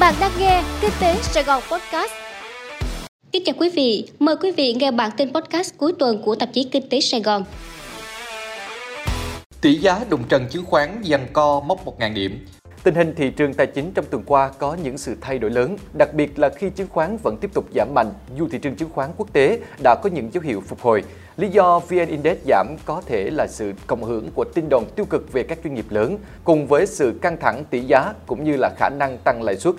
Bạn đang nghe Kinh tế Sài Gòn Podcast. Kính chào quý vị, mời quý vị nghe bản tin podcast cuối tuần của tạp chí Kinh tế Sài Gòn. Tỷ giá đụng trần chứng khoán dằn co mốc 1.000 điểm. Tình hình thị trường tài chính trong tuần qua có những sự thay đổi lớn, đặc biệt là khi chứng khoán vẫn tiếp tục giảm mạnh dù thị trường chứng khoán quốc tế đã có những dấu hiệu phục hồi. Lý do VN Index giảm có thể là sự cộng hưởng của tin đồn tiêu cực về các doanh nghiệp lớn cùng với sự căng thẳng tỷ giá cũng như là khả năng tăng lãi suất.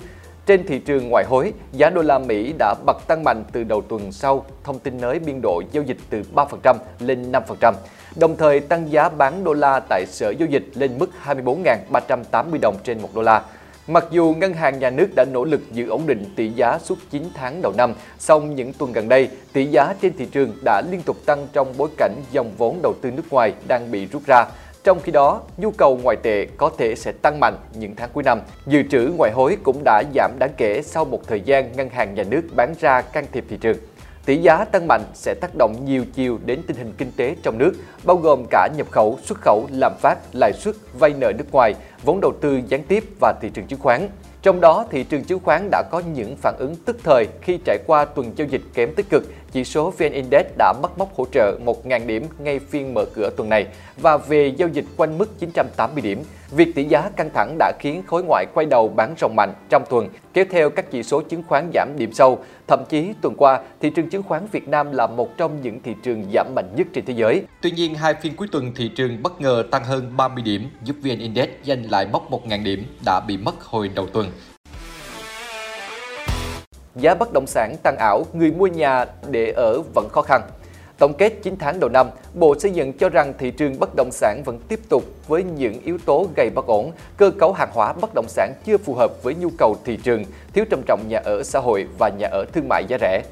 Trên thị trường ngoại hối, giá đô la Mỹ đã bật tăng mạnh từ đầu tuần sau, thông tin nới biên độ giao dịch từ 3% lên 5%, đồng thời tăng giá bán đô la tại sở giao dịch lên mức 24.380 đồng trên 1 đô la. Mặc dù ngân hàng nhà nước đã nỗ lực giữ ổn định tỷ giá suốt 9 tháng đầu năm, song những tuần gần đây, tỷ giá trên thị trường đã liên tục tăng trong bối cảnh dòng vốn đầu tư nước ngoài đang bị rút ra. Trong khi đó, nhu cầu ngoại tệ có thể sẽ tăng mạnh những tháng cuối năm. Dự trữ ngoại hối cũng đã giảm đáng kể sau một thời gian ngân hàng nhà nước bán ra can thiệp thị trường. Tỷ giá tăng mạnh sẽ tác động nhiều chiều đến tình hình kinh tế trong nước, bao gồm cả nhập khẩu, xuất khẩu, lạm phát, lãi suất, vay nợ nước ngoài, vốn đầu tư gián tiếp và thị trường chứng khoán. Trong đó, thị trường chứng khoán đã có những phản ứng tức thời khi trải qua tuần giao dịch kém tích cực. Chỉ số VN Index đã mất mốc hỗ trợ 1.000 điểm ngay phiên mở cửa tuần này và về giao dịch quanh mức 980 điểm. Việc tỷ giá căng thẳng đã khiến khối ngoại quay đầu bán ròng mạnh trong tuần, kéo theo các chỉ số chứng khoán giảm điểm sâu. Thậm chí tuần qua, thị trường chứng khoán Việt Nam là một trong những thị trường giảm mạnh nhất trên thế giới. Tuy nhiên, hai phiên cuối tuần thị trường bất ngờ tăng hơn 30 điểm, giúp VN Index giành lại mốc 1.000 điểm đã bị mất hồi đầu tuần. Giá bất động sản tăng ảo, người mua nhà để ở vẫn khó khăn. Tổng kết 9 tháng đầu năm, Bộ Xây dựng cho rằng thị trường bất động sản vẫn tiếp tục với những yếu tố gây bất ổn, cơ cấu hàng hóa bất động sản chưa phù hợp với nhu cầu thị trường, thiếu trầm trọng nhà ở xã hội và nhà ở thương mại giá rẻ.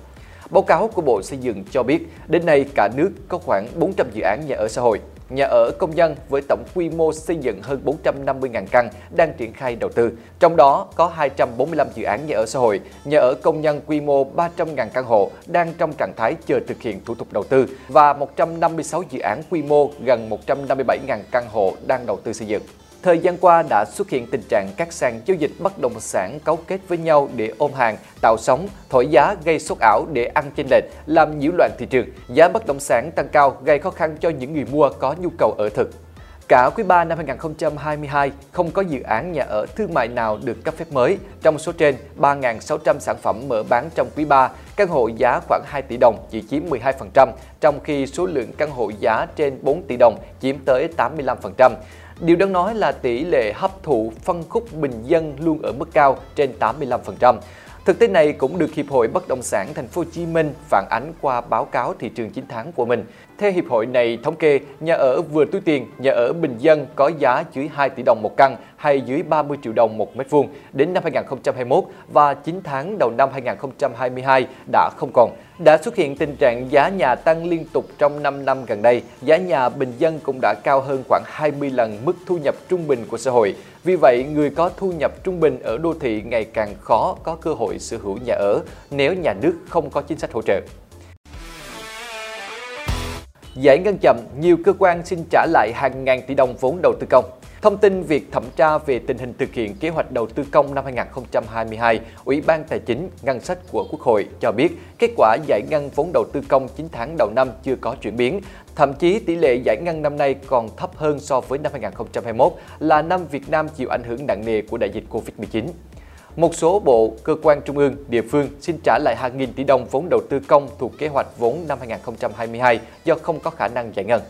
Báo cáo của Bộ Xây dựng cho biết, đến nay cả nước có khoảng 400 dự án nhà ở xã hội, nhà ở công nhân với tổng quy mô xây dựng hơn 450.000 căn đang triển khai đầu tư. Trong đó có 245 dự án nhà ở xã hội, nhà ở công nhân quy mô 300.000 căn hộ đang trong trạng thái chờ thực hiện thủ tục đầu tư và 156 dự án quy mô gần 157.000 căn hộ đang đầu tư xây dựng. Thời gian qua đã xuất hiện tình trạng các sàn giao dịch bất động sản cấu kết với nhau để ôm hàng, tạo sóng, thổi giá gây sốt ảo để ăn chênh lệch, làm nhiễu loạn thị trường. Giá bất động sản tăng cao gây khó khăn cho những người mua có nhu cầu ở thực. Cả quý 3 năm 2022, không có dự án nhà ở thương mại nào được cấp phép mới. Trong số trên, 3.600 sản phẩm mở bán trong quý 3, căn hộ giá khoảng 2 tỷ đồng chỉ chiếm 12%, trong khi số lượng căn hộ giá trên 4 tỷ đồng chiếm tới 85%. Điều đáng nói là tỷ lệ hấp thụ phân khúc bình dân luôn ở mức cao trên 85%. Thực tế này cũng được Hiệp hội Bất động sản Thành phố Hồ Chí Minh phản ánh qua báo cáo thị trường 9 tháng của mình. Theo hiệp hội này thống kê, nhà ở vừa túi tiền, nhà ở bình dân có giá dưới 2 tỷ đồng một căn hay dưới 30 triệu đồng một mét vuông đến năm 2021 và 9 tháng đầu năm 2022 đã không còn. Đã xuất hiện tình trạng giá nhà tăng liên tục trong 5 năm gần đây, giá nhà bình dân cũng đã cao hơn khoảng 20 lần mức thu nhập trung bình của xã hội. Vì vậy, người có thu nhập trung bình ở đô thị ngày càng khó có cơ hội sở hữu nhà ở nếu nhà nước không có chính sách hỗ trợ. Giải ngân chậm, nhiều cơ quan xin trả lại hàng ngàn tỷ đồng vốn đầu tư công. Thông tin việc thẩm tra về tình hình thực hiện kế hoạch đầu tư công năm 2022, Ủy ban Tài chính Ngân sách của Quốc hội cho biết kết quả giải ngân vốn đầu tư công 9 tháng đầu năm chưa có chuyển biến. Thậm chí tỷ lệ giải ngân năm nay còn thấp hơn so với năm 2021 là năm Việt Nam chịu ảnh hưởng nặng nề của đại dịch Covid-19. Một số bộ, cơ quan trung ương, địa phương xin trả lại hàng nghìn tỷ đồng vốn đầu tư công thuộc kế hoạch vốn năm 2022 do không có khả năng giải ngân.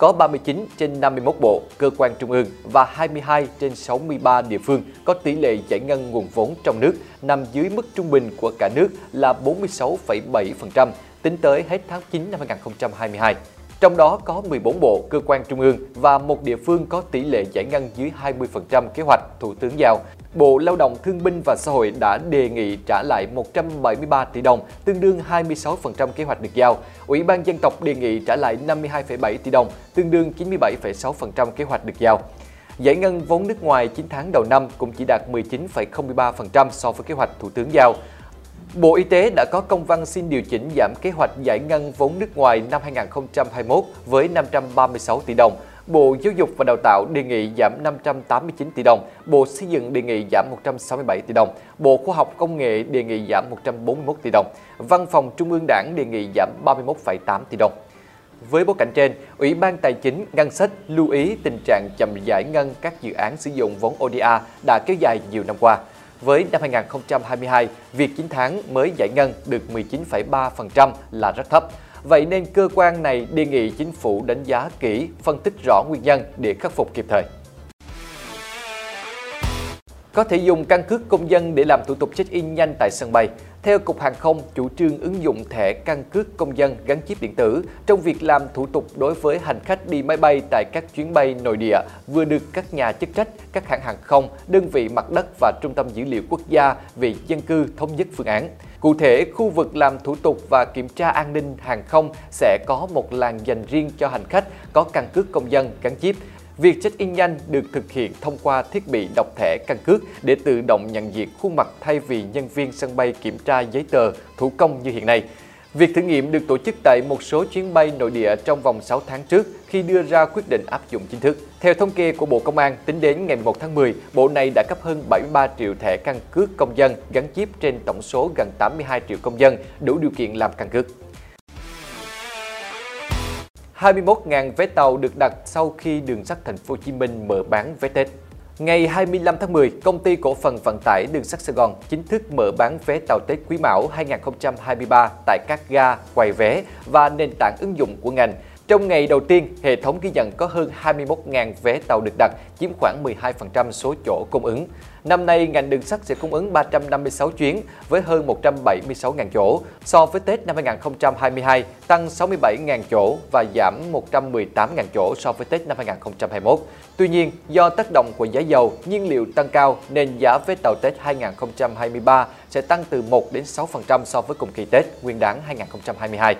Có 39 trên 51 bộ, cơ quan trung ương và 22 trên 63 địa phương có tỷ lệ giải ngân nguồn vốn trong nước nằm dưới mức trung bình của cả nước là 46,7% tính tới hết tháng 9 năm 2022. Trong đó có 14 bộ, cơ quan trung ương và một địa phương có tỷ lệ giải ngân dưới 20% kế hoạch Thủ tướng giao. Bộ Lao động Thương binh và Xã hội đã đề nghị trả lại 173 tỷ đồng, tương đương 26% kế hoạch được giao. Ủy ban dân tộc đề nghị trả lại 52,7 tỷ đồng, tương đương 97,6% kế hoạch được giao. Giải ngân vốn nước ngoài 9 tháng đầu năm cũng chỉ đạt 19,03% so với kế hoạch Thủ tướng giao. Bộ Y tế đã có công văn xin điều chỉnh giảm kế hoạch giải ngân vốn nước ngoài năm 2021 với 536 tỷ đồng. Bộ Giáo dục và Đào tạo đề nghị giảm 589 tỷ đồng, Bộ Xây dựng đề nghị giảm 167 tỷ đồng, Bộ Khoa học Công nghệ đề nghị giảm 141 tỷ đồng, Văn phòng Trung ương Đảng đề nghị giảm 31,8 tỷ đồng. Với bối cảnh trên, Ủy ban Tài chính Ngân sách lưu ý tình trạng chậm giải ngân các dự án sử dụng vốn ODA đã kéo dài nhiều năm qua. Với năm 2022, việc 9 tháng mới giải ngân được 19,3% là rất thấp. Vậy nên cơ quan này đề nghị chính phủ đánh giá kỹ, phân tích rõ nguyên nhân để khắc phục kịp thời. Có thể dùng căn cước công dân để làm thủ tục check-in nhanh tại sân bay. Theo Cục Hàng không, chủ trương ứng dụng thẻ căn cước công dân gắn chip điện tử trong việc làm thủ tục đối với hành khách đi máy bay tại các chuyến bay nội địa vừa được các nhà chức trách, các hãng hàng không, đơn vị mặt đất và Trung tâm Dữ liệu Quốc gia về dân cư thống nhất phương án. Cụ thể, khu vực làm thủ tục và kiểm tra an ninh hàng không sẽ có một làn dành riêng cho hành khách có căn cước công dân gắn chip Việc check-in nhanh được thực hiện thông qua thiết bị đọc thẻ căn cước để tự động nhận diện khuôn mặt thay vì nhân viên sân bay kiểm tra giấy tờ thủ công như hiện nay. Việc thử nghiệm được tổ chức tại một số chuyến bay nội địa trong vòng 6 tháng trước khi đưa ra quyết định áp dụng chính thức. Theo thống kê của Bộ Công an, tính đến ngày 11 tháng 10, Bộ này đã cấp hơn 73 triệu thẻ căn cước công dân gắn chip trên tổng số gần 82 triệu công dân đủ điều kiện làm căn cước. 21.000 vé tàu được đặt sau khi đường sắt thành phố Hồ Chí Minh mở bán vé Tết. Ngày 25 tháng 10, công ty cổ phần vận tải đường sắt Sài Gòn chính thức mở bán vé tàu Tết Quý Mão 2023 tại các ga, quầy vé và nền tảng ứng dụng của ngành. Trong ngày đầu tiên, hệ thống ghi nhận có hơn 21.000 vé tàu được đặt, chiếm khoảng 12% số chỗ cung ứng. Năm nay, ngành đường sắt sẽ cung ứng 356 chuyến với hơn 176.000 chỗ. So với Tết năm 2022, tăng 67.000 chỗ và giảm 118.000 chỗ so với Tết năm 2021. Tuy nhiên, do tác động của giá dầu, nhiên liệu tăng cao nên giá vé tàu Tết 2023 sẽ tăng từ 1 đến 6% so với cùng kỳ Tết Nguyên đán 2022.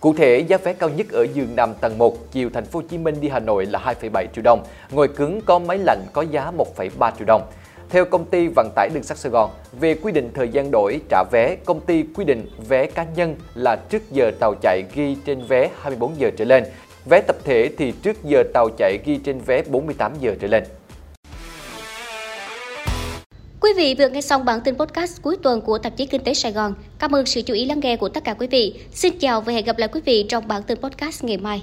Cụ thể, giá vé cao nhất ở giường nằm tầng 1 chiều thành phố Hồ Chí Minh đi Hà Nội là 2,7 triệu đồng, ngồi cứng có máy lạnh có giá 1,3 triệu đồng. Theo công ty vận tải đường sắt Sài Gòn, về quy định thời gian đổi trả vé, công ty quy định vé cá nhân là trước giờ tàu chạy ghi trên vé 24 giờ trở lên, vé tập thể thì trước giờ tàu chạy ghi trên vé 48 giờ trở lên. Quý vị vừa nghe xong bản tin podcast cuối tuần của tạp chí Kinh tế Sài Gòn. Cảm ơn sự chú ý lắng nghe của tất cả quý vị. Xin chào và hẹn gặp lại quý vị trong bản tin podcast ngày mai.